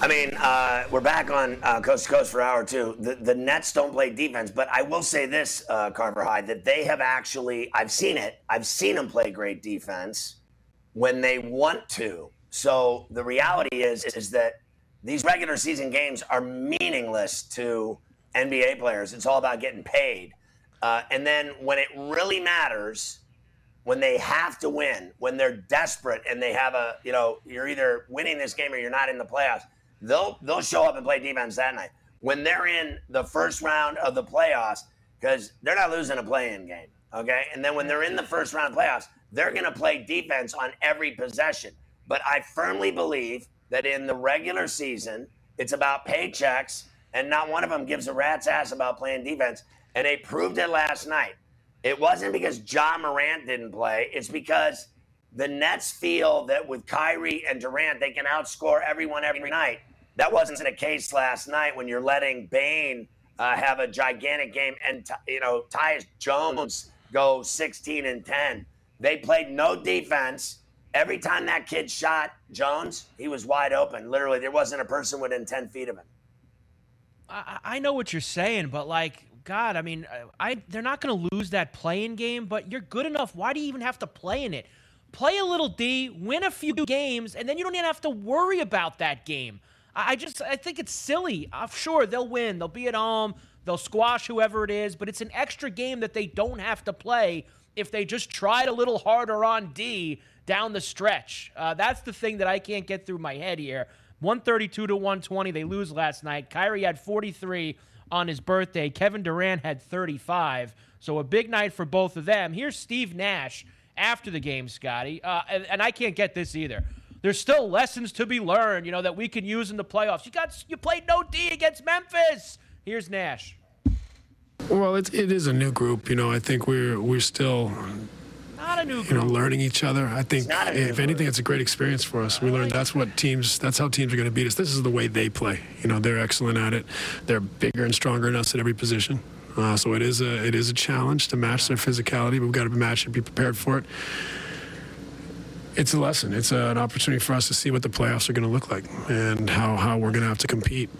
I mean, uh, we're back on uh, Coast to Coast for hour two. The, the Nets don't play defense, but I will say this, uh, Carver High, that they have actually, I've seen it, I've seen them play great defense when they want to. So the reality is, is that these regular season games are meaningless to NBA players. It's all about getting paid. Uh, and then when it really matters, when they have to win, when they're desperate and they have a, you know, you're either winning this game or you're not in the playoffs – they'll they'll show up and play defense that night. When they're in the first round of the playoffs, because they're not losing a play-in game, okay? And then when they're in the first round of playoffs, they're going to play defense on every possession. But I firmly believe that in the regular season, it's about paychecks, and not one of them gives a rat's ass about playing defense. And they proved it last night. It wasn't because Ja Morant didn't play. It's because the Nets feel that with Kyrie and Durant, they can outscore everyone every night. That wasn't the case last night when you're letting Bane uh, have a gigantic game and you know Tyus Jones go 16 and 10. They played no defense. Every time that kid shot Jones, he was wide open. Literally, there wasn't a person within 10 feet of him. I, I know what you're saying, but like, God, I mean, I they're not going to lose that play-in game, but you're good enough. Why do you even have to play in it? Play a little D, win a few games, and then you don't even have to worry about that game. I just I think it's silly. I'm sure they'll win. They'll be at home. They'll squash whoever it is, but it's an extra game that they don't have to play if they just tried a little harder on D down the stretch. Uh, that's the thing that I can't get through my head here. 132 to 120. They lose last night. Kyrie had 43 on his birthday. Kevin Durant had 35. So a big night for both of them. Here's Steve Nash after the game, Scotty. Uh, and, and I can't get this either there's still lessons to be learned, you know, that we can use in the playoffs. You got you played no D against Memphis. Here's Nash. Well, it, it is a new group. You know, I think we're we're still not a new group. You know, learning each other. I think if anything, it's a great experience for us. We learned that's what teams. That's how teams are going to beat us. This is the way they play. You know, they're excellent at it. They're bigger and stronger than us at every position. Uh, so it is a it is a challenge to match their physicality. But we've got to match and be prepared for it it's a lesson. It's a, an opportunity for us to see what the playoffs are going to look like and how, how we're going to have to compete.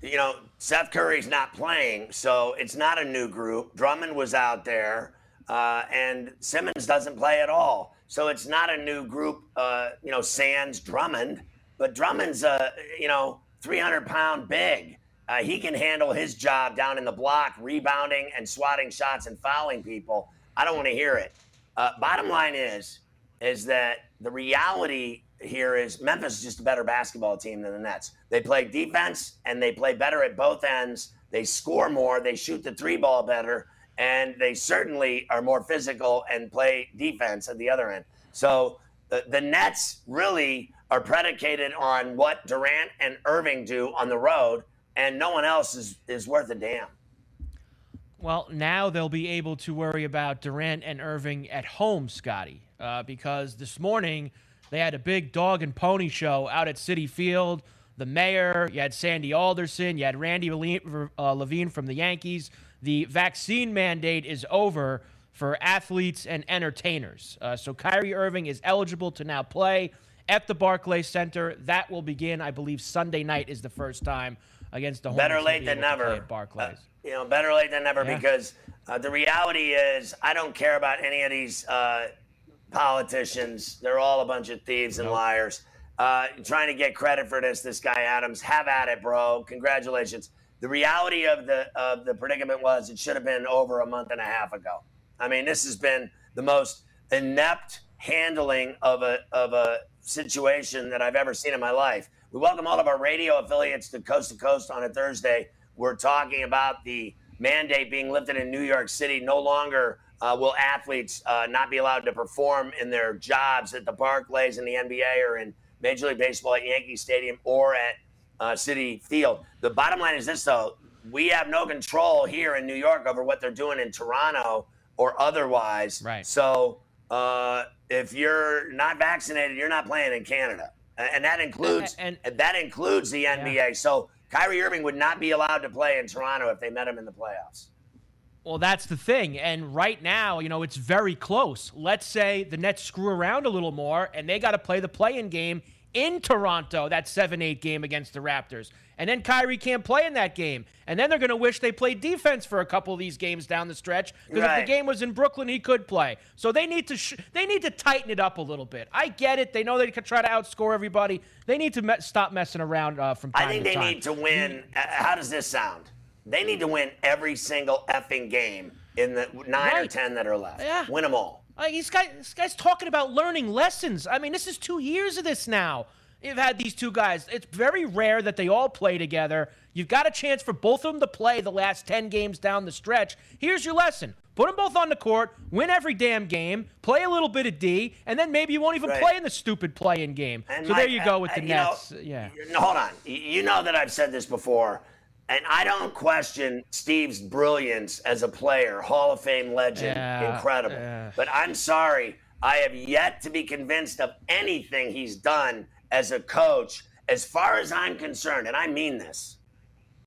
You know, Seth Curry's not playing, so it's not a new group. Drummond was out there, uh, and Simmons doesn't play at all. So it's not a new group, uh, you know, Sands Drummond, but Drummond's a, you know, 300 pound big. Uh, he can handle his job down in the block, rebounding and swatting shots and fouling people. I don't want to hear it. Uh, bottom line is, is that the reality here is Memphis is just a better basketball team than the Nets. They play defense and they play better at both ends. They score more, they shoot the three ball better, and they certainly are more physical and play defense at the other end. So the, the Nets really are predicated on what Durant and Irving do on the road, and no one else is, is worth a damn. Well, now they'll be able to worry about Durant and Irving at home, Scotty uh, because this morning they had a big dog and pony show out at Citi Field. The mayor, you had Sandy Alderson, you had Randy uh, Levine from the Yankees, the vaccine mandate is over for athletes and entertainers. Uh, so Kyrie Irving is eligible to now play at the Barclays Center. That will begin, I believe, Sunday night is the first time against the better late than never. Barclays. Uh, you know, better late than never yeah. because uh, the reality is I don't care about any of these uh, politicians. They're all a bunch of thieves and liars. Uh, trying to get credit for this, this guy Adams. Have at it, bro. Congratulations. The reality of the of the predicament was it should have been over a month and a half ago. I mean, this has been the most inept handling of a of a situation that I've ever seen in my life. We welcome all of our radio affiliates to Coast to Coast on a Thursday. We're talking about the mandate being lifted in New York City. No longer uh, will athletes uh, not be allowed to perform in their jobs at the Barclays in the NBA or in Major League Baseball at Yankee Stadium or at uh, Citi Field. The bottom line is this, though: we have no control here in New York over what they're doing in Toronto or otherwise. Right. So uh, if you're not vaccinated, you're not playing in Canada, and that includes and, and that includes the NBA. Yeah. So Kyrie Irving would not be allowed to play in Toronto if they met him in the playoffs. Well, that's the thing. And right now, you know, it's very close. Let's say the Nets screw around a little more and they got to play the play in game in Toronto, that 7 8 game against the Raptors. And then Kyrie can't play in that game. And then they're going to wish they played defense for a couple of these games down the stretch because right. if the game was in Brooklyn, he could play. So they need to sh- they need to tighten it up a little bit. I get it. They know they could try to outscore everybody. They need to me- stop messing around uh, from time I think they time. need to win. Uh, how does this sound? They need to win every single effing game in the nine right. or ten that are left. Yeah. Win them all. Uh, this, guy, this guy's talking about learning lessons. I mean, this is two years of this now. You've had these two guys. It's very rare that they all play together. You've got a chance for both of them to play the last 10 games down the stretch. Here's your lesson. Put them both on the court, win every damn game, play a little bit of D, and then maybe you won't even right. play in the stupid play-in game. And so there you go with uh, the Nets. Know, yeah. Hold on. You know that I've said this before, and I don't question Steve's brilliance as a player, Hall of Fame legend, yeah, incredible. Yeah. But I'm sorry, I have yet to be convinced of anything he's done as a coach. As far as I'm concerned, and I mean this,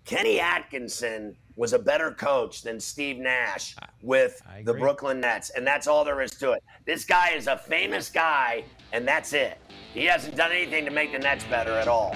Kenny Atkinson was a better coach than Steve Nash with the Brooklyn Nets. And that's all there is to it. This guy is a famous guy, and that's it. He hasn't done anything to make the Nets better at all.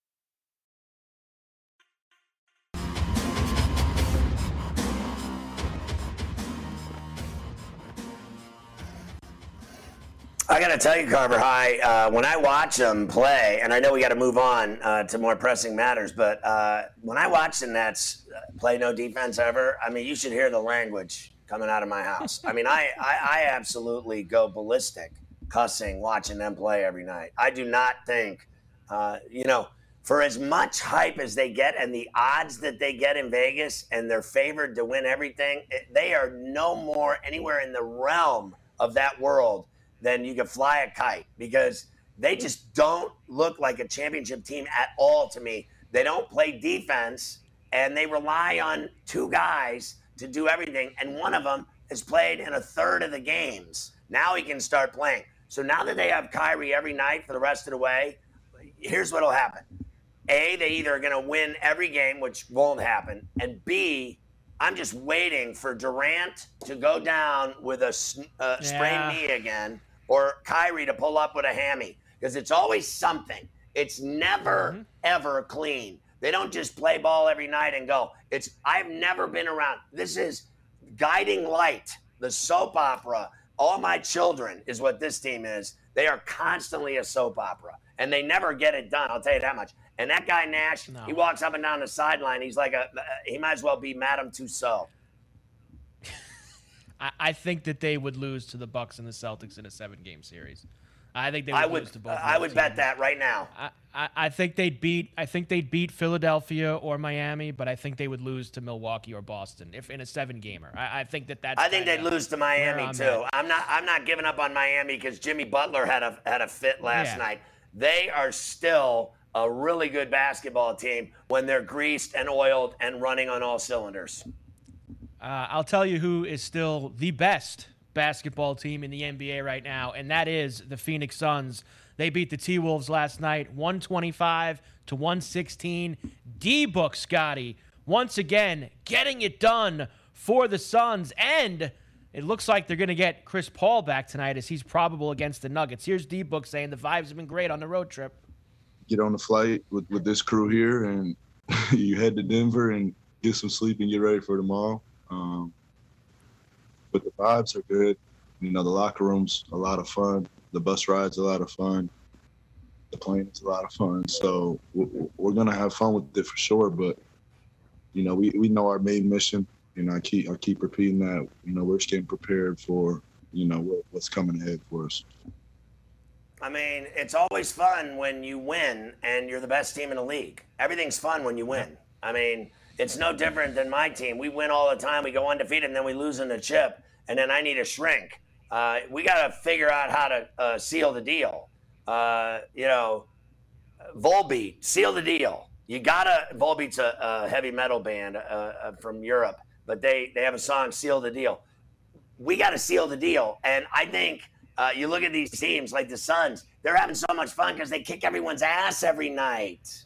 I got to tell you, Carver High, uh, when I watch them play, and I know we got to move on uh, to more pressing matters, but uh, when I watch the Nets uh, play no defense ever, I mean, you should hear the language coming out of my house. I mean, I, I, I absolutely go ballistic cussing watching them play every night. I do not think, uh, you know, for as much hype as they get and the odds that they get in Vegas and they're favored to win everything, they are no more anywhere in the realm of that world than you can fly a kite because they just don't look like a championship team at all to me. They don't play defense and they rely on two guys to do everything. And one of them has played in a third of the games. Now he can start playing. So now that they have Kyrie every night for the rest of the way, here's what'll happen. A, they either are going to win every game, which won't happen. And B, I'm just waiting for Durant to go down with a uh, sprained yeah. knee again or Kyrie to pull up with a hammy because it's always something. It's never, mm-hmm. ever clean. They don't just play ball every night and go. It's I've never been around. This is guiding light, the soap opera. All my children is what this team is. They are constantly a soap opera, and they never get it done. I'll tell you that much. And that guy Nash, no. he walks up and down the sideline. He's like a he might as well be Madame Tussauds. I, I think that they would lose to the Bucks and the Celtics in a seven-game series. I think they would, I would lose to both. I would teams. bet that right now. I, I, I, think they'd beat. I think they'd beat Philadelphia or Miami, but I think they would lose to Milwaukee or Boston if in a seven gamer. I, I think that that's. I think they'd lose to Miami I'm too. At. I'm not. I'm not giving up on Miami because Jimmy Butler had a had a fit last yeah. night. They are still a really good basketball team when they're greased and oiled and running on all cylinders. Uh, I'll tell you who is still the best basketball team in the NBA right now, and that is the Phoenix Suns. They beat the T Wolves last night, 125 to 116. D Book Scotty once again getting it done for the Suns, and it looks like they're going to get Chris Paul back tonight as he's probable against the Nuggets. Here's D Book saying the vibes have been great on the road trip. Get on the flight with, with this crew here, and you head to Denver and get some sleep and get ready for tomorrow. Um, but the vibes are good. You know, the locker room's a lot of fun. The bus ride's a lot of fun. The plane is a lot of fun. So we're gonna have fun with it for sure. But you know, we, we know our main mission. You know, I keep I keep repeating that. You know, we're getting prepared for you know what, what's coming ahead for us. I mean, it's always fun when you win and you're the best team in the league. Everything's fun when you win. I mean, it's no different than my team. We win all the time. We go undefeated, and then we lose in the chip, and then I need a shrink. Uh, we got to figure out how to uh, seal the deal. Uh, you know, Volbeat, seal the deal. You gotta. Volbeat's a, a heavy metal band uh, uh, from Europe, but they they have a song "Seal the Deal." We got to seal the deal, and I think uh, you look at these teams like the Suns. They're having so much fun because they kick everyone's ass every night.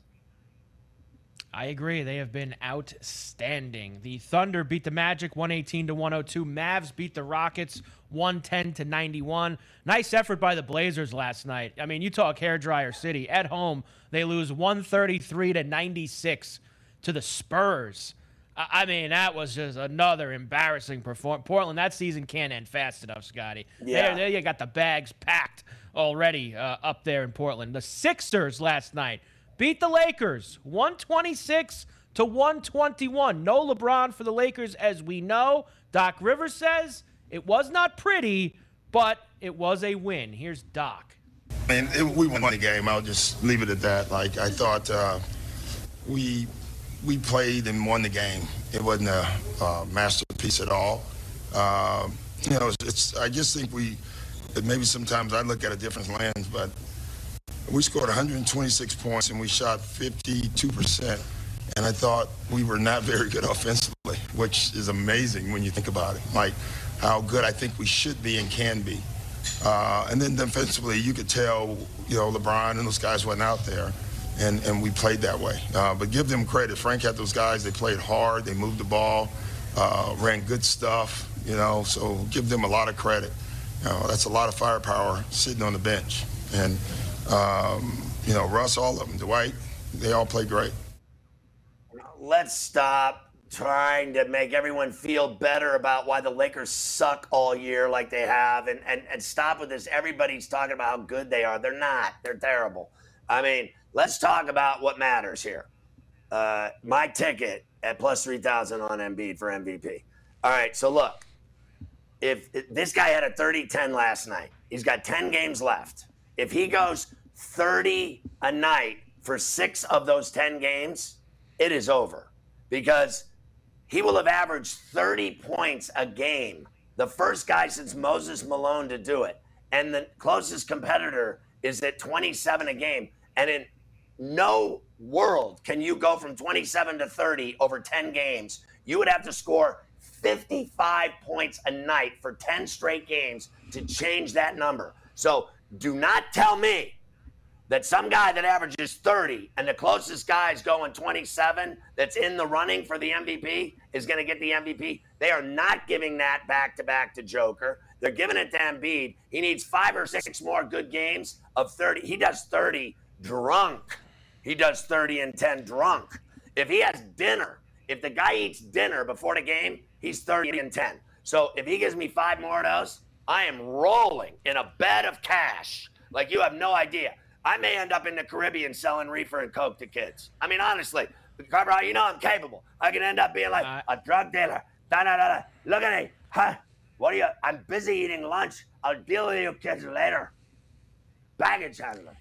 I agree. They have been outstanding. The Thunder beat the Magic 118 to 102. Mavs beat the Rockets 110 to 91. Nice effort by the Blazers last night. I mean, you talk hair dryer city. At home, they lose 133 to 96 to the Spurs. I mean, that was just another embarrassing performance. Portland, that season can't end fast enough, Scotty. Yeah. There, you got the bags packed already uh, up there in Portland. The Sixers last night beat the Lakers 126 to 121. No LeBron for the Lakers, as we know. Doc Rivers says it was not pretty, but it was a win. Here's Doc. And we won the game. I'll just leave it at that. Like I thought, uh, we we played and won the game. It wasn't a uh, masterpiece at all. Uh, you know, it's, it's, I just think we maybe sometimes I look at a different lens, but we scored 126 points and we shot 52%. And I thought we were not very good offensively, which is amazing when you think about it. Like how good I think we should be and can be. Uh, and then defensively, you could tell, you know, LeBron and those guys went out there, and, and we played that way. Uh, but give them credit. Frank had those guys. They played hard. They moved the ball, uh, ran good stuff. You know, so give them a lot of credit. You know, that's a lot of firepower sitting on the bench. And um, you know, Russ, all of them, Dwight, they all play great. Let's stop trying to make everyone feel better about why the Lakers suck all year like they have and, and, and stop with this. Everybody's talking about how good they are. They're not. They're terrible. I mean, let's talk about what matters here. Uh, my ticket at plus 3,000 on Embiid for MVP. All right, so look, if, if this guy had a 30 10 last night, he's got 10 games left. If he goes 30 a night for six of those 10 games, it is over because he will have averaged 30 points a game. The first guy since Moses Malone to do it. And the closest competitor is at 27 a game. And in no world can you go from 27 to 30 over 10 games. You would have to score 55 points a night for 10 straight games to change that number. So do not tell me that some guy that averages 30 and the closest guy is going 27 that's in the running for the MVP is going to get the MVP. They are not giving that back to back to Joker. They're giving it to Embiid. He needs five or six more good games of 30. He does 30 drunk. He does 30 and 10 drunk. If he has dinner, if the guy eats dinner before the game, he's 30 and 10. So if he gives me five more of those, I am rolling in a bed of cash like you have no idea. I may end up in the Caribbean selling reefer and coke to kids. I mean, honestly, Carver, you know I'm capable. I can end up being like uh, a drug dealer. Da, da, da, da. Look at me. Huh? What are you? I'm busy eating lunch. I'll deal with you kids later. Baggage handler.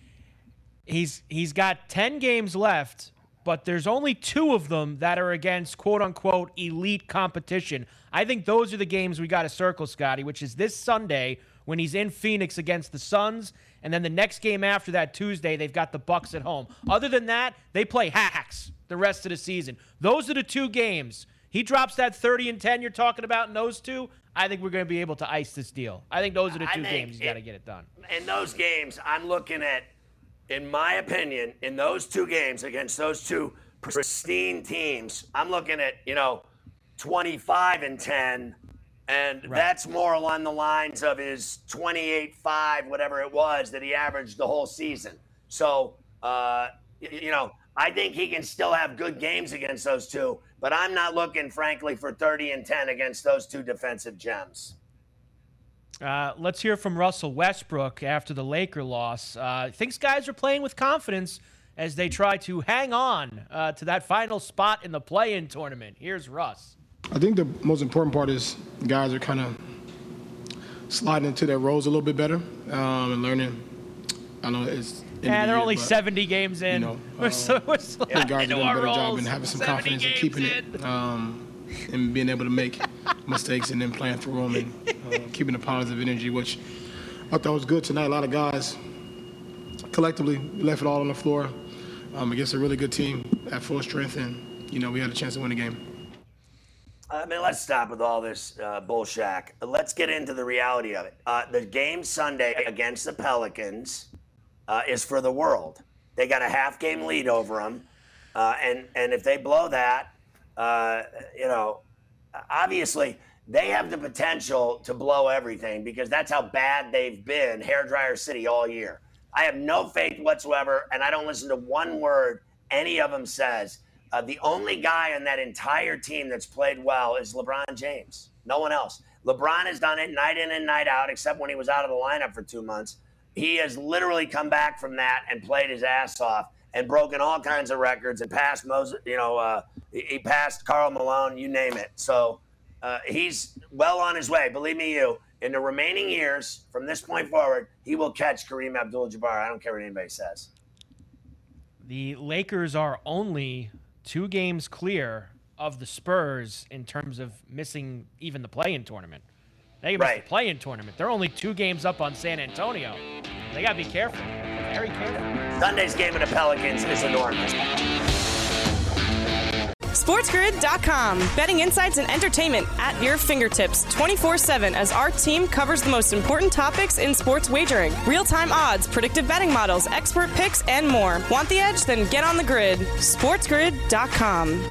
He's he's got 10 games left, but there's only two of them that are against quote unquote elite competition. I think those are the games we got to circle, Scotty, which is this Sunday when he's in Phoenix against the Suns and then the next game after that Tuesday, they've got the Bucks at home. Other than that, they play hacks the rest of the season. Those are the two games. He drops that 30 and 10 you're talking about in those two. I think we're going to be able to ice this deal. I think those are the two games he's got to get it done. In those games, I'm looking at, in my opinion, in those two games against those two pristine teams, I'm looking at, you know, 25 and 10 and right. that's more along the lines of his 28 5, whatever it was, that he averaged the whole season. So, uh, you know, I think he can still have good games against those two, but I'm not looking, frankly, for 30 and 10 against those two defensive gems. Uh, let's hear from Russell Westbrook after the Laker loss. Uh, thinks guys are playing with confidence as they try to hang on uh, to that final spot in the play in tournament. Here's Russ. I think the most important part is guys are kind of sliding into their roles a little bit better um, and learning. I know it's. Yeah, they're year, only but, 70 games in. You know, we're so, we're so guys are doing a better roles. job and having some confidence and keeping in. it um, and being able to make mistakes and then playing through them and uh, keeping a positive energy, which I thought was good tonight. A lot of guys collectively left it all on the floor um, against a really good team at full strength, and you know we had a chance to win the game. I mean, let's stop with all this uh, bullshack. Let's get into the reality of it. Uh, the game Sunday against the Pelicans uh, is for the world. They got a half game lead over them, uh, and and if they blow that, uh, you know, obviously they have the potential to blow everything because that's how bad they've been, hairdryer city all year. I have no faith whatsoever, and I don't listen to one word any of them says uh, the only guy on that entire team that's played well is LeBron James. No one else. LeBron has done it night in and night out, except when he was out of the lineup for two months. He has literally come back from that and played his ass off and broken all kinds of records and passed Moses. You know, uh, he passed Karl Malone, you name it. So uh, he's well on his way. Believe me, you. In the remaining years, from this point forward, he will catch Kareem Abdul-Jabbar. I don't care what anybody says. The Lakers are only two games clear of the Spurs in terms of missing even the play-in tournament. They missed right. the play-in tournament. They're only two games up on San Antonio. They got to be careful, very careful. Sunday's game of the Pelicans is enormous. SportsGrid.com. Betting insights and entertainment at your fingertips 24 7 as our team covers the most important topics in sports wagering real time odds, predictive betting models, expert picks, and more. Want the edge? Then get on the grid. SportsGrid.com.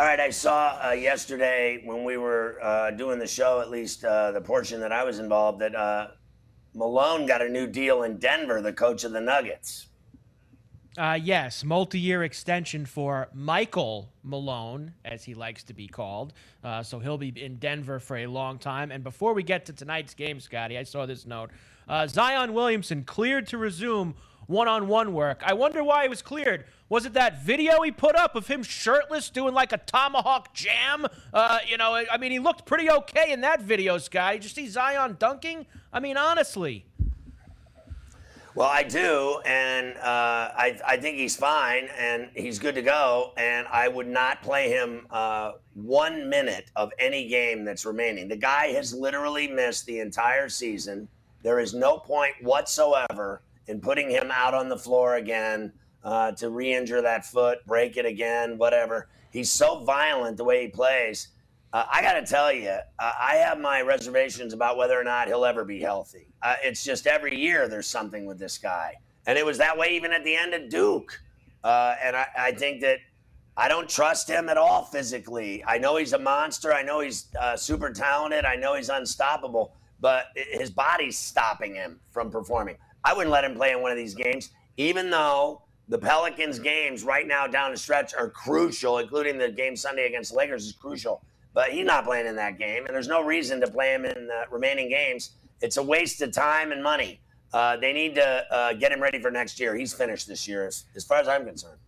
All right, I saw uh, yesterday when we were uh, doing the show, at least uh, the portion that I was involved, that uh, Malone got a new deal in Denver, the coach of the Nuggets. Uh, yes, multi-year extension for Michael Malone, as he likes to be called. Uh, so he'll be in Denver for a long time. And before we get to tonight's game, Scotty, I saw this note: Zion Williamson cleared to resume one-on-one work. I wonder why he was cleared. Was it that video he put up of him shirtless doing like a tomahawk jam? Uh, you know, I mean, he looked pretty okay in that video, Sky. Did you see Zion dunking? I mean, honestly. Well, I do, and uh, I, I think he's fine, and he's good to go. And I would not play him uh, one minute of any game that's remaining. The guy has literally missed the entire season. There is no point whatsoever in putting him out on the floor again uh, to re-injure that foot, break it again, whatever. He's so violent the way he plays. Uh, I got to tell you, uh, I have my reservations about whether or not he'll ever be healthy. Uh, it's just every year there's something with this guy, and it was that way even at the end of Duke. Uh, and I, I, think that I don't trust him at all physically. I know he's a monster. I know he's uh, super talented. I know he's unstoppable, but his body's stopping him from performing. I wouldn't let him play in one of these games, even though the Pelicans games right now down the stretch are crucial, including the game Sunday against the Lakers is crucial. But he's not playing in that game, and there's no reason to play him in the remaining games. It's a waste of time and money. Uh, they need to uh, get him ready for next year. He's finished this year, as, as far as I'm concerned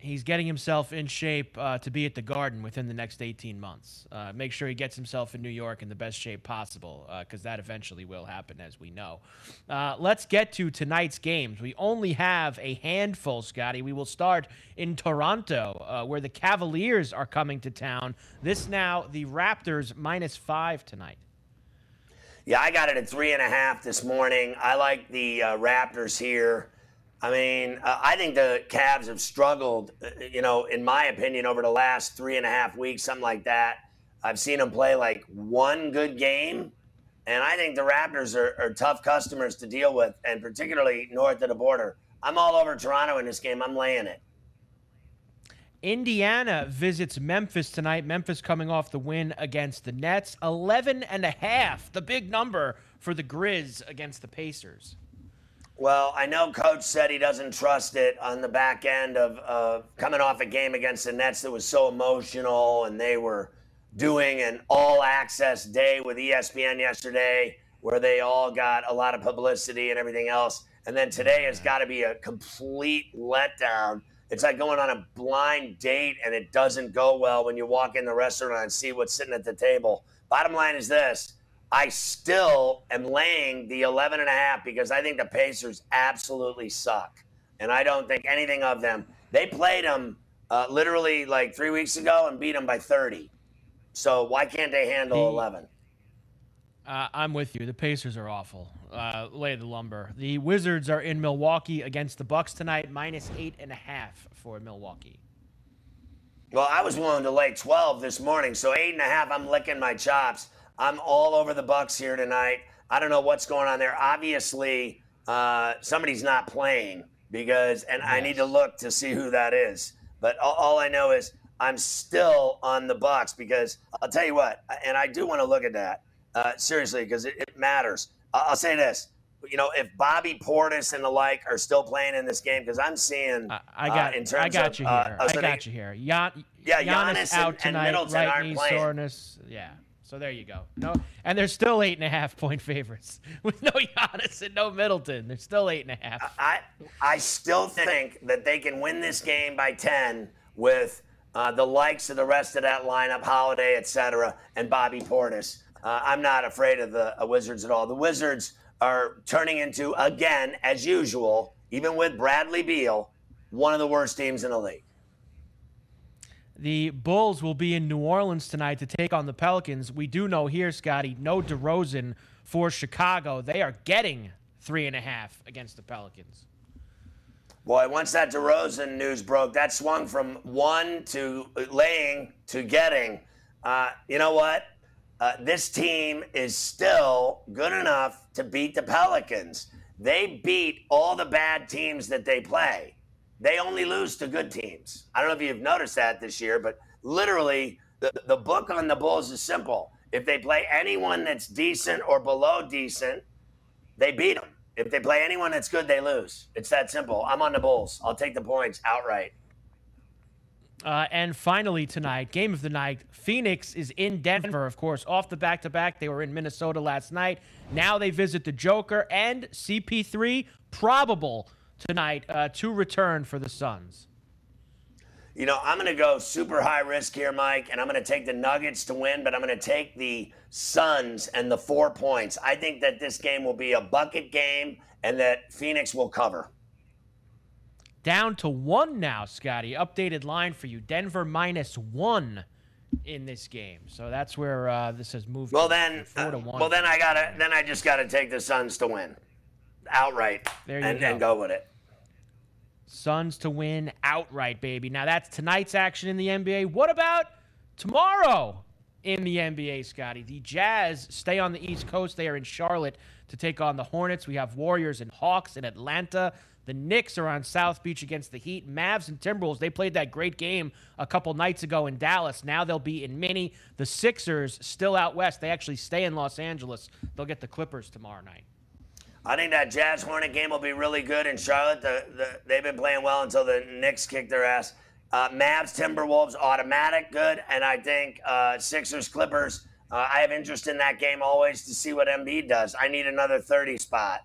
he's getting himself in shape uh, to be at the Garden within the next 18 months. Uh, make sure he gets himself in New York in the best shape possible, because uh, that eventually will happen, as we know. Uh, let's get to tonight's games. We only have a handful, Scotty. We will start in Toronto, uh, where the Cavaliers are coming to town. This now, the Raptors minus five tonight. Yeah, I got it at three and a half this morning. I like the uh, Raptors here. I mean, uh, I think the Cavs have struggled, uh, you know, in my opinion, over the last three and a half weeks, something like that. I've seen them play like one good game. And I think the Raptors are, are tough customers to deal with, and particularly north of the border. I'm all over Toronto in this game. I'm laying it. Indiana visits Memphis tonight. Memphis coming off the win against the Nets. 11 and a half, the big number for the Grizz against the Pacers. Well, I know Coach said he doesn't trust it on the back end of uh, coming off a game against the Nets that was so emotional, and they were doing an all access day with ESPN yesterday where they all got a lot of publicity and everything else. And then today has got to be a complete letdown. It's like going on a blind date and it doesn't go well when you walk in the restaurant and see what's sitting at the table. Bottom line is this I still am laying the 11 and a half because I think the Pacers absolutely suck. And I don't think anything of them. They played them uh, literally like three weeks ago and beat them by 30. So why can't they handle 11? Uh, I'm with you. The Pacers are awful. Uh, lay the lumber. The Wizards are in Milwaukee against the Bucks tonight, minus eight and a half for Milwaukee. Well, I was willing to lay 12 this morning, so eight and a half. I'm licking my chops. I'm all over the Bucks here tonight. I don't know what's going on there. Obviously, uh, somebody's not playing because, and yes. I need to look to see who that is. But all, all I know is I'm still on the Bucks because I'll tell you what, and I do want to look at that uh, seriously because it, it, matters. I'll say this: you know, if Bobby Portis and the like are still playing in this game, because I'm seeing. I, I got. Uh, in terms I got of, you uh, here. I got you here. Gian, Yeah, Giannis, Giannis out and- and tonight. Middleton right aren't knee playing. soreness. Yeah. So there you go. No, and they're still eight and a half point favorites with no Giannis and no Middleton. They're still eight and a half. I I still think that they can win this game by 10 with uh, the likes of the rest of that lineup, Holiday, et cetera, and Bobby Portis. Uh, I'm not afraid of the uh, Wizards at all. The Wizards are turning into, again, as usual, even with Bradley Beal, one of the worst teams in the league. The Bulls will be in New Orleans tonight to take on the Pelicans. We do know here, Scotty, no DeRozan for Chicago. They are getting three and a half against the Pelicans. Boy, once that DeRozan news broke, that swung from one to laying to getting. Uh, you know what? Uh, this team is still good enough to beat the Pelicans. They beat all the bad teams that they play. They only lose to good teams. I don't know if you've noticed that this year, but literally, the, the book on the Bulls is simple. If they play anyone that's decent or below decent, they beat them. If they play anyone that's good, they lose. It's that simple. I'm on the Bulls. I'll take the points outright. Uh, and finally tonight, game of the night, Phoenix is in Denver, of course, off the back to back. They were in Minnesota last night. Now they visit the Joker and CP3, probable tonight uh, to return for the Suns. You know, I'm going to go super high risk here, Mike, and I'm going to take the Nuggets to win, but I'm going to take the Suns and the four points. I think that this game will be a bucket game and that Phoenix will cover. Down to one now, Scotty. Updated line for you. Denver minus one in this game. So that's where uh, this has moved. Well then, four to uh, well then I gotta, then I just gotta take the Suns to win, outright, There you and, go. and go with it. Suns to win outright, baby. Now that's tonight's action in the NBA. What about tomorrow in the NBA, Scotty? The Jazz stay on the East Coast. They are in Charlotte to take on the Hornets. We have Warriors and Hawks in Atlanta. The Knicks are on South Beach against the Heat. Mavs and Timberwolves, they played that great game a couple nights ago in Dallas. Now they'll be in Minnie. The Sixers still out west. They actually stay in Los Angeles. They'll get the Clippers tomorrow night. I think that Jazz Hornet game will be really good in Charlotte. The, the, they've been playing well until the Knicks kicked their ass. Uh, Mavs, Timberwolves, automatic good. And I think uh, Sixers, Clippers, uh, I have interest in that game always to see what Embiid does. I need another 30 spot.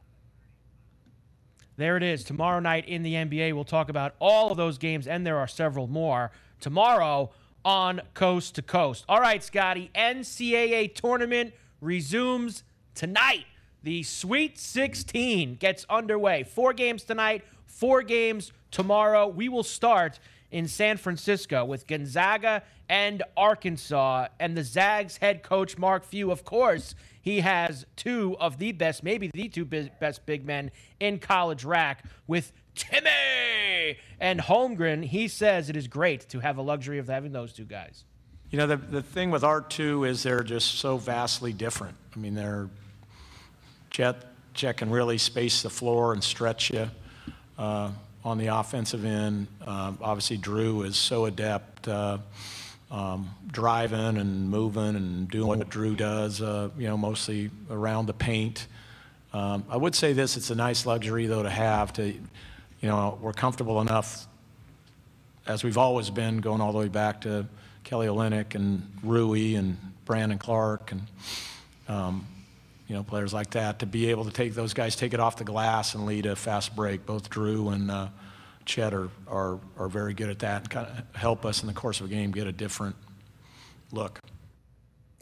There it is. Tomorrow night in the NBA, we'll talk about all of those games, and there are several more tomorrow on Coast to Coast. All right, Scotty, NCAA tournament resumes tonight. The Sweet 16 gets underway. Four games tonight, four games tomorrow. We will start in San Francisco with Gonzaga and Arkansas. And the Zags head coach, Mark Few, of course, he has two of the best, maybe the two best big men in college rack with Timme and Holmgren. He says it is great to have a luxury of having those two guys. You know, the, the thing with our two is they're just so vastly different. I mean, they're Chet, Chet can really space the floor and stretch you uh, on the offensive end. Uh, obviously, Drew is so adept uh, um, driving and moving and doing what Drew does, uh, you know, mostly around the paint. Um, I would say this, it's a nice luxury, though, to have to, you know, we're comfortable enough, as we've always been, going all the way back to Kelly Olynyk and Rui and Brandon Clarke and, um, you know, players like that, to be able to take those guys, take it off the glass and lead a fast break. Both Drew and uh, Chet are, are, are very good at that and kind of help us in the course of a game get a different look.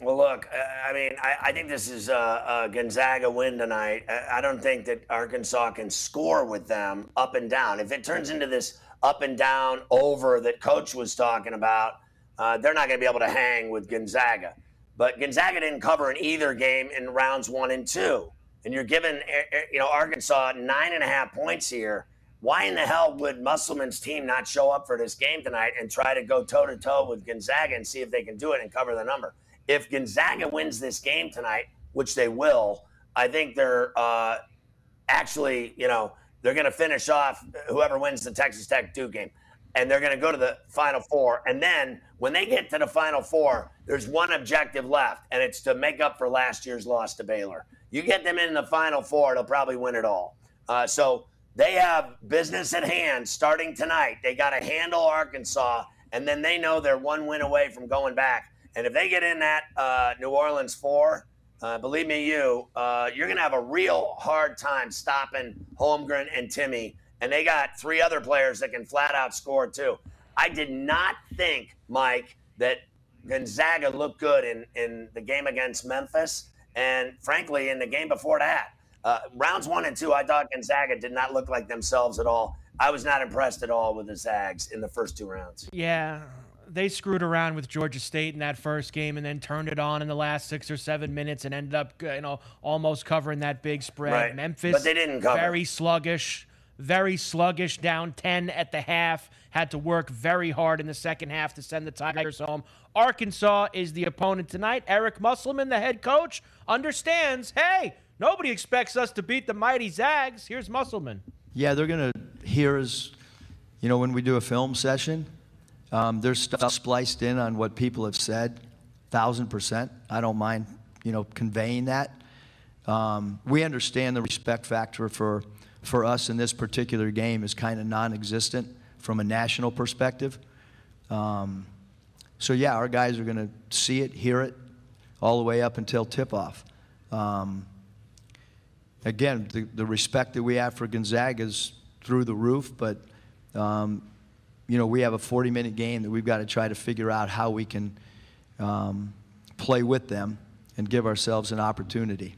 Well, look, uh, I mean, I, I think this is a, a Gonzaga win tonight. I, I don't think that Arkansas can score with them up and down. If it turns into this up and down over that coach was talking about, uh, they're not going to be able to hang with Gonzaga. But Gonzaga didn't cover in either game in rounds one and two. And you're giving, eh, you know, Arkansas nine and a half points here. Why in the hell would Musselman's team not show up for this game tonight and try to go toe to toe with Gonzaga and see if they can do it and cover the number? If Gonzaga wins this game tonight, which they will, I think they're uh, actually, you know, they're going to finish off whoever wins the Texas Tech Duke game. And they're going to go to the Final Four. And then when they get to the Final Four, there's one objective left, and it's to make up for last year's loss to Baylor. You get them in the Final Four, they'll probably win it all. Uh, so they have business at hand starting tonight. They got to handle Arkansas, and then they know they're one win away from going back. And if they get in that uh, New Orleans four, uh, believe me, you, uh, you're going to have a real hard time stopping Holmgren and Timme. And they got three other players that can flat out score too. I did not think, Mike, that Gonzaga looked good in, in the game against Memphis. And frankly, in the game before that, uh, rounds one and two, I thought Gonzaga did not look like themselves at all. I was not impressed at all with the Zags in the first two rounds. Yeah, they screwed around with Georgia State in that first game and then turned it on in the last six or seven minutes and ended up, you know, almost covering that big spread. Right. Memphis, but they didn't cover. very sluggish, very sluggish, down 10 at the half. Had to work very hard in the second half to send the Tigers home. Arkansas is the opponent tonight. Eric Musselman, the head coach, understands, hey, nobody expects us to beat the mighty Zags. Here's Musselman. Yeah, they're going to hear us, you know, when we do a film session um, there's stuff spliced in on what people have said, thousand percent. I don't mind, you know, conveying that. Um, we understand the respect factor for for us in this particular game is kind of non-existent from a national perspective. Um, so yeah, our guys are going to see it, hear it, all the way up until tip-off. Um, again, the, the respect that we have for Gonzaga is through the roof, but um, you know, we have a 40 minute game that we've got to try to figure out how we can um, play with them and give ourselves an opportunity.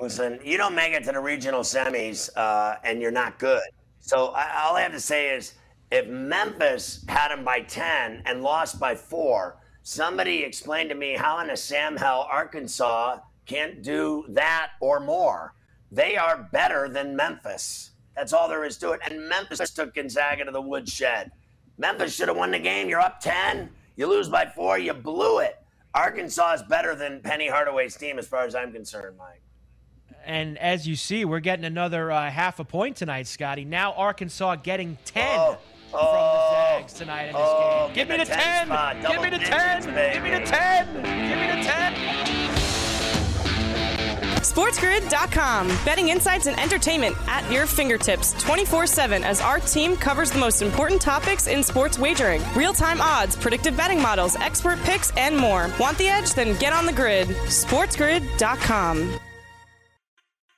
Listen, you don't make it to the regional semis uh, and you're not good. So I, all I have to say is if Memphis had them by 10 and lost by four, somebody explain to me how in a Sam Hill, Arkansas can't do that or more. They are better than Memphis. That's all there is to it. And Memphis took Gonzaga to the woodshed. Memphis should have won the game. You're up 10. You lose by four. You blew it. Arkansas is better than Penny Hardaway's team as far as I'm concerned, Mike. And as you see, we're getting another uh, half a point tonight, Scotty. Now Arkansas getting 10 oh, from oh, the Zags tonight in this oh, game. Give me the 10. 10 Give me the 10. Give me the 10. Give me the 10. SportsGrid.com. Betting insights and entertainment at your fingertips 24 7 as our team covers the most important topics in sports wagering real time odds, predictive betting models, expert picks, and more. Want the edge? Then get on the grid. SportsGrid.com.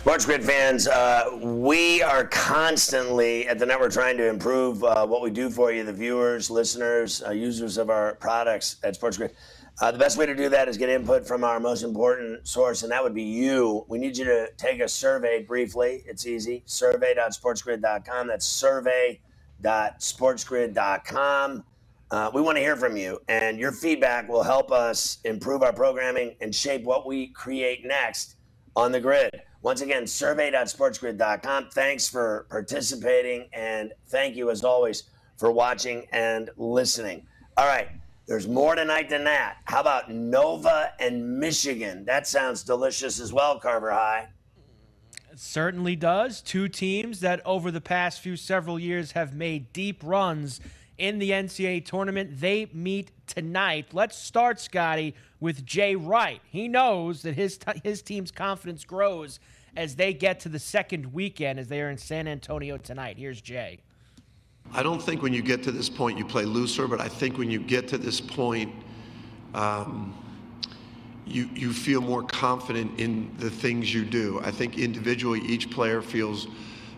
Sports Grid fans, uh, we are constantly at the network trying to improve uh, what we do for you, the viewers, listeners, uh, users of our products at Sports Grid. Uh, the best way to do that is get input from our most important source, and that would be you. We need you to take a survey briefly. It's easy survey.sportsgrid.com. That's survey.sportsgrid.com. Uh, we want to hear from you, and your feedback will help us improve our programming and shape what we create next on the grid. Once again, survey.sportsgrid.com. Thanks for participating, and thank you, as always, for watching and listening. All right. There's more tonight than that. How about Nova and Michigan? That sounds delicious as well, Carver High. It certainly does. Two teams that over the past few several years have made deep runs in the NCAA tournament. They meet tonight. Let's start, Scotty, with Jay Wright. He knows that his t- his team's confidence grows as they get to the second weekend as they are in San Antonio tonight. Here's Jay. I don't think when you get to this point you play looser, but I think when you get to this point, um, you you feel more confident in the things you do. I think individually each player feels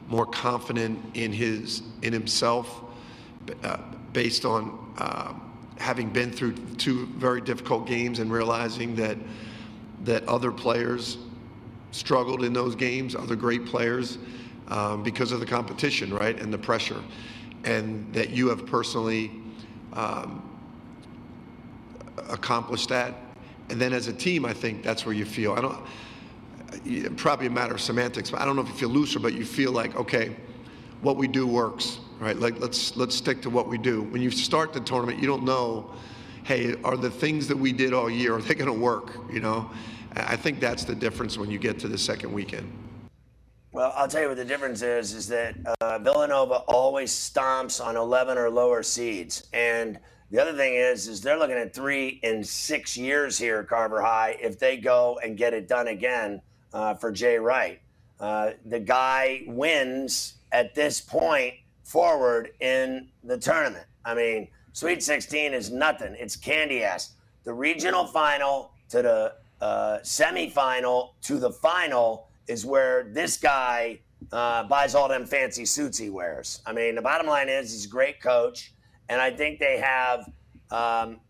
more confident in his in himself, uh, based on uh, having been through two very difficult games and realizing that that other players struggled in those games, other great players, um, because of the competition, right, and the pressure and that you have personally um, accomplished that. And then as a team, I think that's where you feel. I don't. Probably a matter of semantics, but I don't know if you feel looser, but you feel like okay, what we do works, right? Like let's let's stick to what we do. When you start the tournament, you don't know, hey, are the things that we did all year are they going to work? You know, I think that's the difference when you get to the second weekend. Well, I'll tell you what the difference is: is that uh, Villanova always stomps on 11 or lower seeds, and the other thing is, is they're looking at three in six years here, Carver High, if they go and get it done again uh, for Jay Wright. Uh, the guy wins at this point forward in the tournament. I mean, Sweet 16 is nothing; it's candy ass. The regional final to the uh, semifinal to the final is where this guy uh, buys all them fancy suits he wears. I mean, the bottom line is he's a great coach, and I think they have um,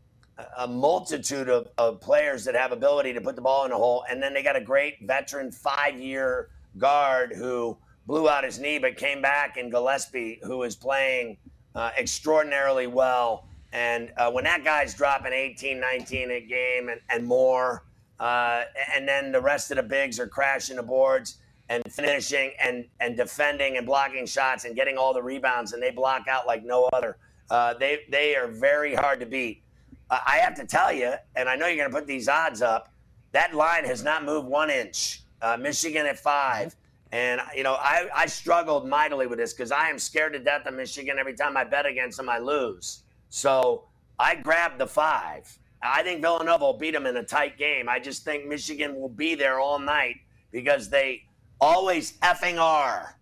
a multitude of, of players that have ability to put the ball in the hole, and then they got a great veteran five-year guard who blew out his knee but came back And Gillespie, who is playing uh, extraordinarily well. And uh, when that guy's dropping 18, 19 a game and, and more, uh, and then the rest of the bigs are crashing the boards and finishing and, and defending and blocking shots and getting all the rebounds, and they block out like no other. Uh, they, they are very hard to beat. Uh, I have to tell you, and I know you're going to put these odds up, that line has not moved one inch. Uh, Michigan at five. And, you know, I, I struggled mightily with this because I am scared to death of Michigan. Every time I bet against them, I lose. So I grabbed the five. I think Villanova will beat them in a tight game. I just think Michigan will be there all night because they always effing are.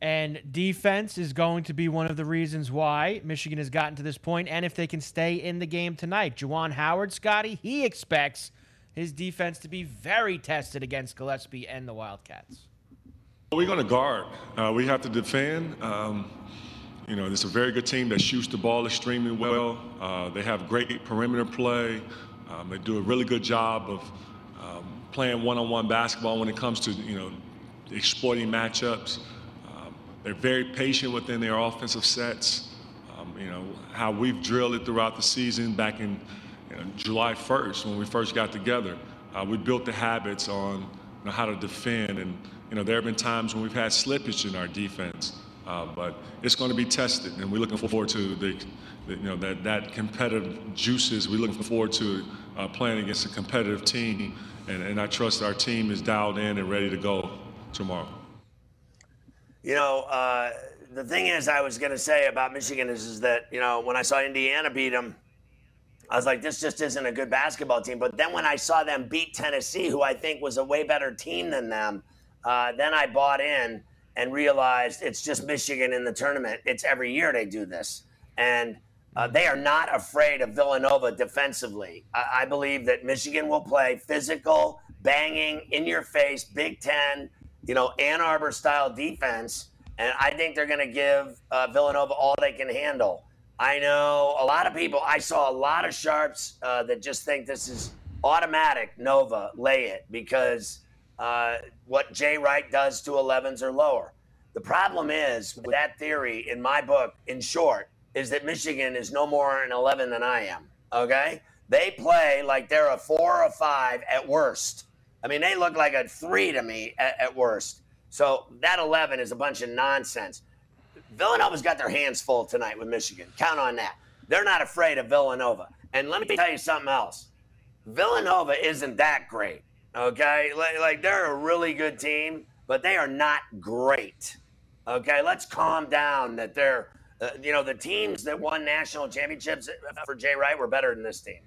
And defense is going to be one of the reasons why Michigan has gotten to this point, and if they can stay in the game tonight. Juwan Howard, Scotty, he expects his defense to be very tested against Gillespie and the Wildcats. We're going to guard. Uh, we have to defend. Um, you know, it's a very good team that shoots the ball extremely well. Uh, they have great perimeter play. Um, they do a really good job of um, playing one-on-one basketball when it comes to, you know, exploiting matchups. Um, they're very patient within their offensive sets. Um, you know, how we've drilled it throughout the season back in July 1st when we first got together. Uh, we built the habits on you know, how to defend. And, you know, there have been times when we've had slippage in our defense. Uh, but it's going to be tested, and we're looking forward to the, the you know that that competitive juices. We're looking forward to uh, playing against a competitive team, and, and I trust our team is dialed in and ready to go tomorrow. You know, uh, the thing is, I was going to say about Michigan is, is that you know when I saw Indiana beat them. I was like, this just isn't a good basketball team. But then when I saw them beat Tennessee, who I think was a way better team than them, uh, then I bought in and realized it's just Michigan in the tournament. It's every year they do this. And uh, they are not afraid of Villanova defensively. I, I, believe that Michigan will play physical, banging, in your face, Big Ten, you know, Ann Arbor style defense. And I think they're going to give uh, Villanova all they can handle. I know a lot of people, I saw a lot of sharps uh, that just think this is automatic Nova, lay it, because uh, what Jay Wright does to 11s or lower. The problem is with that theory, in my book, in short, is that Michigan is no more an 11 than I am. Okay? They play like they're a four or five at worst. I mean, they look like a three to me at, at worst. So that 11 is a bunch of nonsense. Villanova's got their hands full tonight with Michigan. Count on that. They're not afraid of Villanova. And let me tell you something else. Villanova isn't that great. Okay, like, like they're a really good team, but they are not great. Okay, let's calm down. That they're, uh, you know, the teams that won national championships for Jay Wright were better than this team.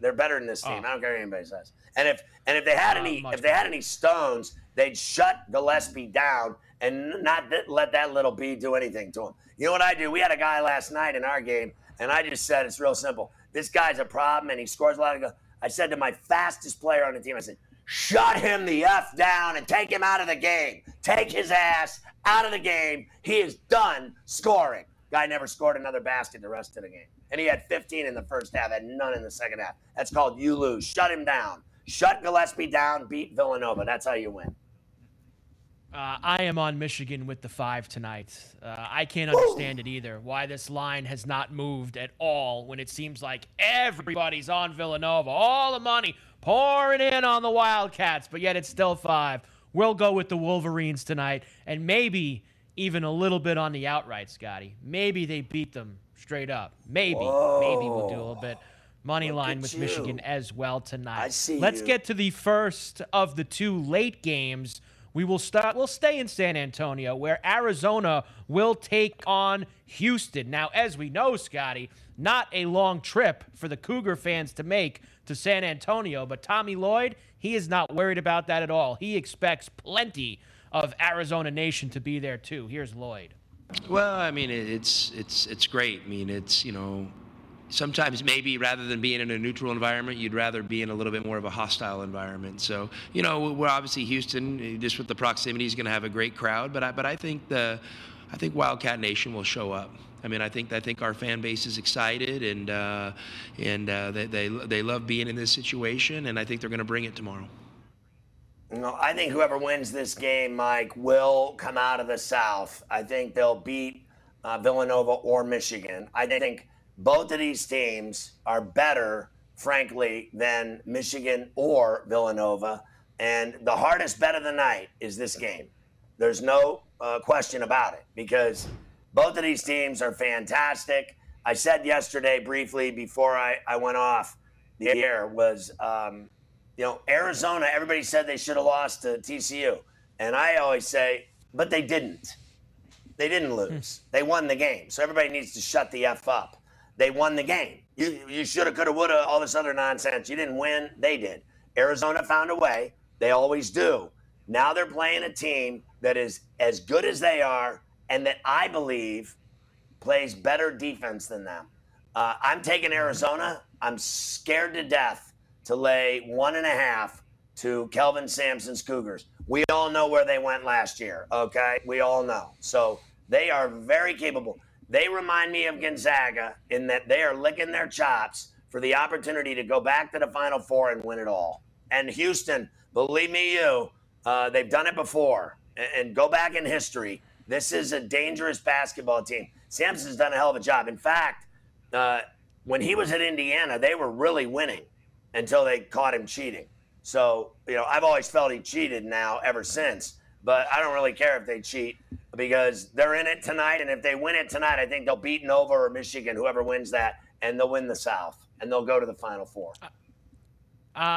They're better than this team. Oh. I don't care what anybody says. And if and if they had uh, any if they had any stones, they'd shut Gillespie down and not let that little B do anything to him. You know what I do? We had a guy last night in our game, and I just said it's real simple. This guy's a problem, and he scores a lot of goals. I said to my fastest player on the team, I said, shut him the F down and take him out of the game. Take his ass out of the game. He is done scoring. Guy never scored another basket the rest of the game. And he had 15 in the first half, had none in the second half. That's called you lose. Shut him down. Shut Gillespie down, beat Villanova. That's how you win. Uh, I am on Michigan with the five tonight. Uh, I can't understand it either. Why this line has not moved at all when it seems like everybody's on Villanova. All the money pouring in on the Wildcats, but yet it's still five. We'll go with the Wolverines tonight, and maybe even a little bit on the outright, Scotty. Maybe they beat them straight up. Maybe. Whoa. Maybe we'll do a little bit money Look line with you. Michigan as well tonight. I see Let's you. get to the first of the two late games we will start we'll stay in San Antonio where Arizona will take on Houston. Now, as we know, Scotty, not a long trip for the Cougar fans to make to San Antonio, but Tommy Lloyd, he is not worried about that at all. He expects plenty of Arizona Nation to be there too. Here's Lloyd. Well, I mean, it's it's it's great. I mean, it's you know, sometimes maybe rather than being in a neutral environment, you'd rather be in a little bit more of a hostile environment. So, you know, we're obviously Houston, just with the proximity, is going to have a great crowd. But I, but I think the, I think Wildcat Nation will show up. I mean, I think I think our fan base is excited and uh, and uh, they, they they love being in this situation, and I think they're going to bring it tomorrow. No, I think whoever wins this game, Mike, will come out of the South. I think they'll beat uh, Villanova or Michigan. I think both of these teams are better, frankly, than Michigan or Villanova. And the hardest bet of the night is this game. There's no uh, question about it because both of these teams are fantastic. I said yesterday briefly before I, I went off the air was, um, you know, Arizona, everybody said they should have lost to TCU. And I always say, but they didn't. They didn't lose. they won the game. So everybody needs to shut the F up. They won the game. You, you shoulda, coulda, woulda, all this other nonsense. You didn't win. They did. Arizona found a way. They always do. Now they're playing a team that is as good as they are and that I believe plays better defense than them. Uh, I'm taking Arizona. I'm scared to death to lay one and a half to Kelvin Sampson's Cougars. We all know where they went last year, okay? We all know. So they are very capable. They remind me of Gonzaga in that they are licking their chops for the opportunity to go back to the Final Four and win it all. And Houston, believe me, you, uh, they've done it before. And, and go back in history. This is a dangerous basketball team. Sampson's done a hell of a job. In fact, uh, when he was at Indiana, they were really winning until they caught him cheating. So, you know, I've always felt he cheated now ever since, but I don't really care if they cheat because they're in it tonight. And if they win it tonight, I think they'll beat Nova or Michigan, whoever wins that, and they'll win the South and they'll go to the Final Four. Uh,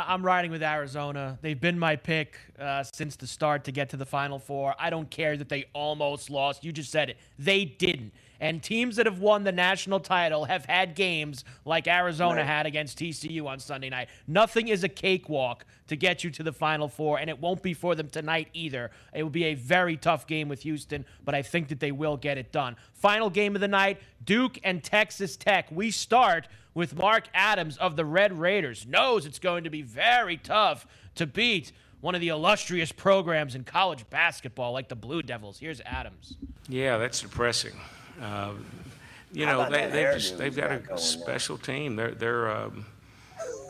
I'm riding with Arizona. They've been my pick uh, since the start to get to the Final Four. I don't care that they almost lost. You just said it. They didn't. And teams that have won the national title have had games like Arizona right. had against TCU on Sunday night. Nothing is a cakewalk to get you to the Final Four, and it won't be for them tonight either. It will be a very tough game with Houston, but I think that they will get it done. Final game of the night Duke and Texas Tech. We start with Mark Adams of the Red Raiders. Knows it's going to be very tough to beat one of the illustrious programs in college basketball like the Blue Devils. Here's Adams. Yeah, that's depressing. Uh, you know, they, they've just they've got a special team. They're they're um,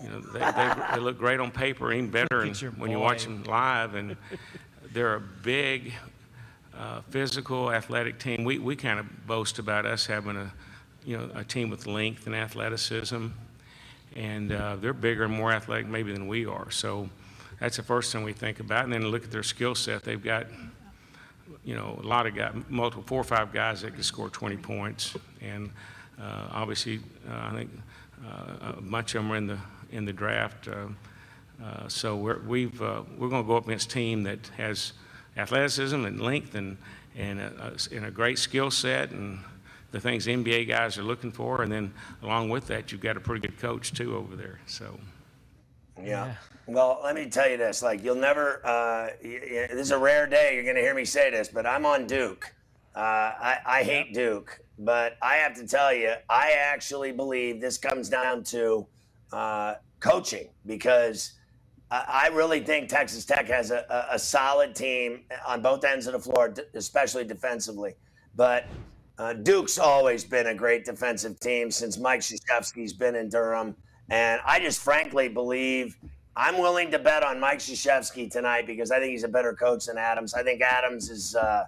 you know they, they, they look great on paper, even better when you watch them live. And they're a big, uh, physical, athletic team. We we kind of boast about us having a you know a team with length and athleticism, and uh, they're bigger and more athletic maybe than we are. So that's the first thing we think about. And then look at their skill set. They've got you know, a lot of guys, multiple, four or five guys that can score 20 points. And uh, obviously, uh, I think uh, a bunch of them are in the, in the draft. Uh, uh, so we're, we've, uh, we're going to go up against a team that has athleticism and length and, and, a, and a great skill set and the things NBA guys are looking for. And then along with that, you've got a pretty good coach, too, over there. So. Yeah. Well, let me tell you this. Like, you'll never, uh, this is a rare day you're going to hear me say this, but I'm on Duke. Uh, I, I hate Duke, but I have to tell you, I actually believe this comes down to uh, coaching because I really think Texas Tech has a, a, solid team on both ends of the floor, especially defensively. But uh, Duke's always been a great defensive team since Mike Krzyzewski's been in Durham. And I just frankly believe I'm willing to bet on Mike Krzyzewski tonight because I think he's a better coach than Adams. I think Adams is, uh,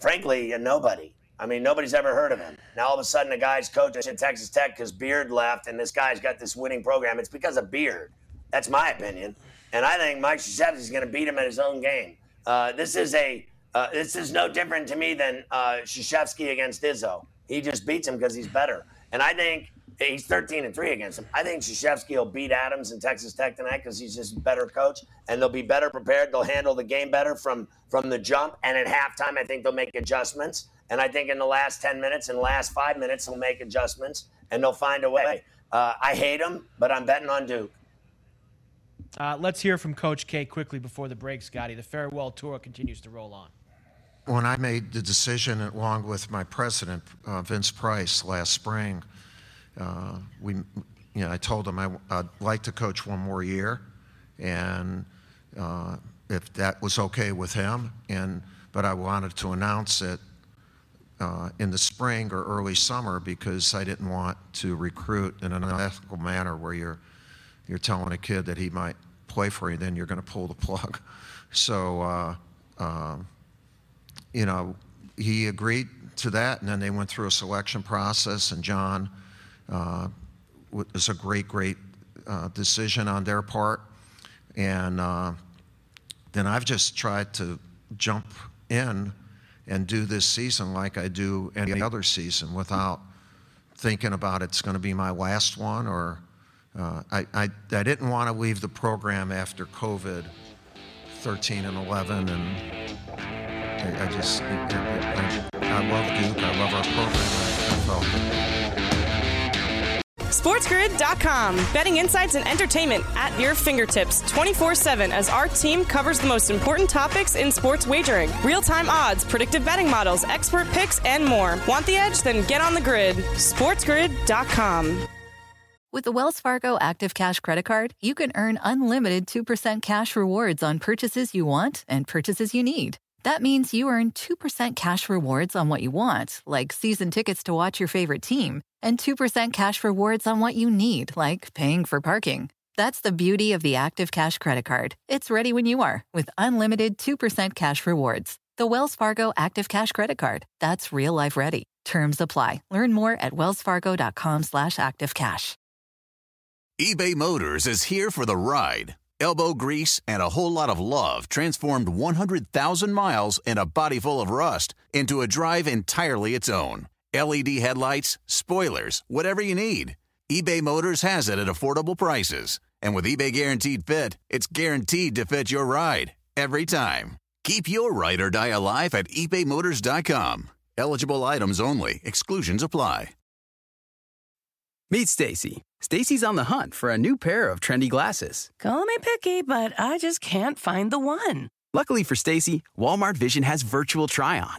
frankly, a nobody. I mean, nobody's ever heard of him. Now all of a sudden, the guy's coach at Texas Tech because Beard left, and this guy's got this winning program. It's because of Beard. That's my opinion. And I think Mike Krzyzewski is going to beat him at his own game. Uh, this is a uh, this is no different to me than uh, Krzyzewski against Izzo. He just beats him because he's better. And I think He's 13 and 3 against him. I think Krzyzewski will beat Adams and Texas Tech tonight because he's just a better coach and they'll be better prepared. They'll handle the game better from from the jump. And at halftime, I think they'll make adjustments. And I think in the last 10 minutes and last five minutes, they'll make adjustments and they'll find a way. Uh, I hate them, but I'm betting on Duke. Uh, let's hear from Coach K quickly before the break, Scotty. The farewell tour continues to roll on. When I made the decision, along with my president, uh, Vince Price, last spring, uh, we, you know, I told him I, would like to coach one more year, and uh, if that was okay with him, and but I wanted to announce it uh, in the spring or early summer because I didn't want to recruit in an unethical manner where you're you're telling a kid that he might play for you, then you're going to pull the plug. So, uh, um, you know, he agreed to that, and then they went through a selection process, and John uh, was a great, great uh, decision on their part. And uh, then I've just tried to jump in and do this season like I do any other season without thinking about it's going to be my last one or uh, I, I, I, didn't want to leave the program after COVID 13 and 11 and I, I just I, I, love Duke. I love our program. I felt SportsGrid.com. Betting insights and entertainment at your fingertips 24 7 as our team covers the most important topics in sports wagering real time odds, predictive betting models, expert picks, and more. Want the edge? Then get on the grid. SportsGrid.com. With the Wells Fargo Active Cash Credit Card, you can earn unlimited 2% cash rewards on purchases you want and purchases you need. That means you earn 2% cash rewards on what you want, like season tickets to watch your favorite team and 2% cash rewards on what you need, like paying for parking. That's the beauty of the Active Cash credit card. It's ready when you are with unlimited 2% cash rewards. The Wells Fargo Active Cash credit card. That's real life ready. Terms apply. Learn more at wellsfargo.com/slash activecash. eBay Motors is here for the ride. Elbow grease and a whole lot of love transformed 100,000 miles and a body full of rust into a drive entirely its own. LED headlights, spoilers, whatever you need. eBay Motors has it at affordable prices. And with eBay Guaranteed Fit, it's guaranteed to fit your ride every time. Keep your ride or die alive at ebaymotors.com. Eligible items only, exclusions apply. Meet Stacy. Stacy's on the hunt for a new pair of trendy glasses. Call me picky, but I just can't find the one. Luckily for Stacy, Walmart Vision has virtual try on.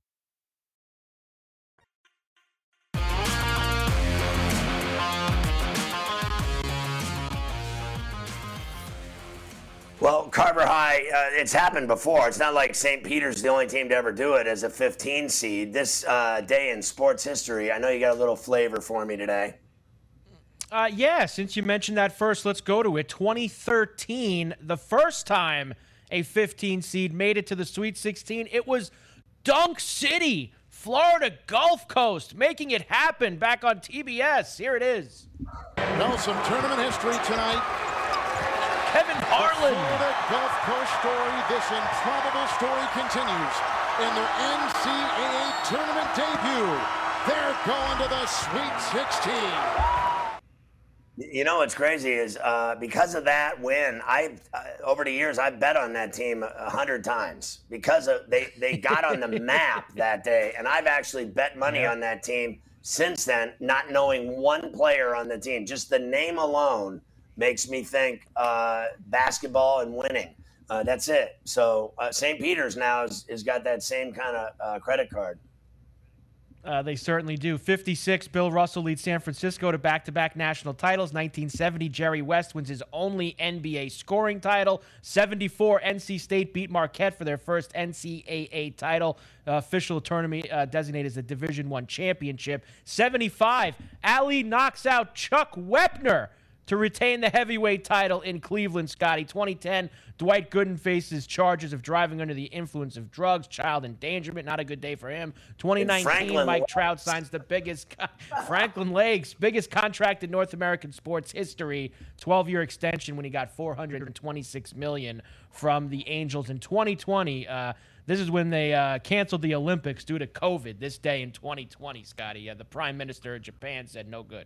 Well, Carver High, uh, it's happened before. It's not like St. Peter's the only team to ever do it as a 15 seed. This uh, day in sports history, I know you got a little flavor for me today. Uh, yeah, since you mentioned that first, let's go to it. 2013, the first time a 15 seed made it to the Sweet 16, it was Dunk City, Florida Gulf Coast, making it happen back on TBS. Here it is. Well, some tournament history tonight. Kevin Harlan. The Florida Gulf Coast story. This improbable story continues in their NCAA tournament debut. They're going to the Sweet 16. You know what's crazy is uh, because of that win, I uh, over the years I bet on that team a hundred times because of they they got on the map that day, and I've actually bet money yeah. on that team since then, not knowing one player on the team. Just the name alone makes me think uh, basketball and winning. Uh, that's it. So uh, St. Peter's now has, has got that same kind of uh, credit card. Uh, they certainly do. 56, Bill Russell leads San Francisco to back to back national titles. 1970, Jerry West wins his only NBA scoring title. 74, NC State beat Marquette for their first NCAA title. Official tournament uh, designated as a Division One championship. 75, Ali knocks out Chuck Wepner to retain the heavyweight title in Cleveland, Scotty. 2010, Dwight Gooden faces charges of driving under the influence of drugs, child endangerment. Not a good day for him. 2019, Mike Trout signs the biggest, Franklin Lakes, biggest contract in North American sports history. 12 year extension when he got 426 million from the Angels in 2020. Uh, this is when they uh, canceled the Olympics due to COVID this day in 2020, Scotty. Uh, the prime minister of Japan said no good.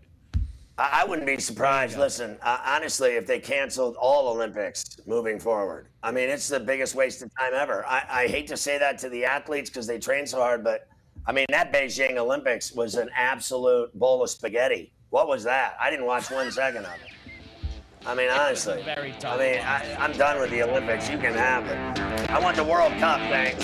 I wouldn't be surprised. Listen, uh, honestly, if they canceled all Olympics moving forward, I mean, it's the biggest waste of time ever. I, I hate to say that to the athletes because they train so hard, but I mean, that Beijing Olympics was an absolute bowl of spaghetti. What was that? I didn't watch one second of it. I mean, honestly. Very. I mean, I, I'm done with the Olympics. You can have it. I want the World Cup, thanks.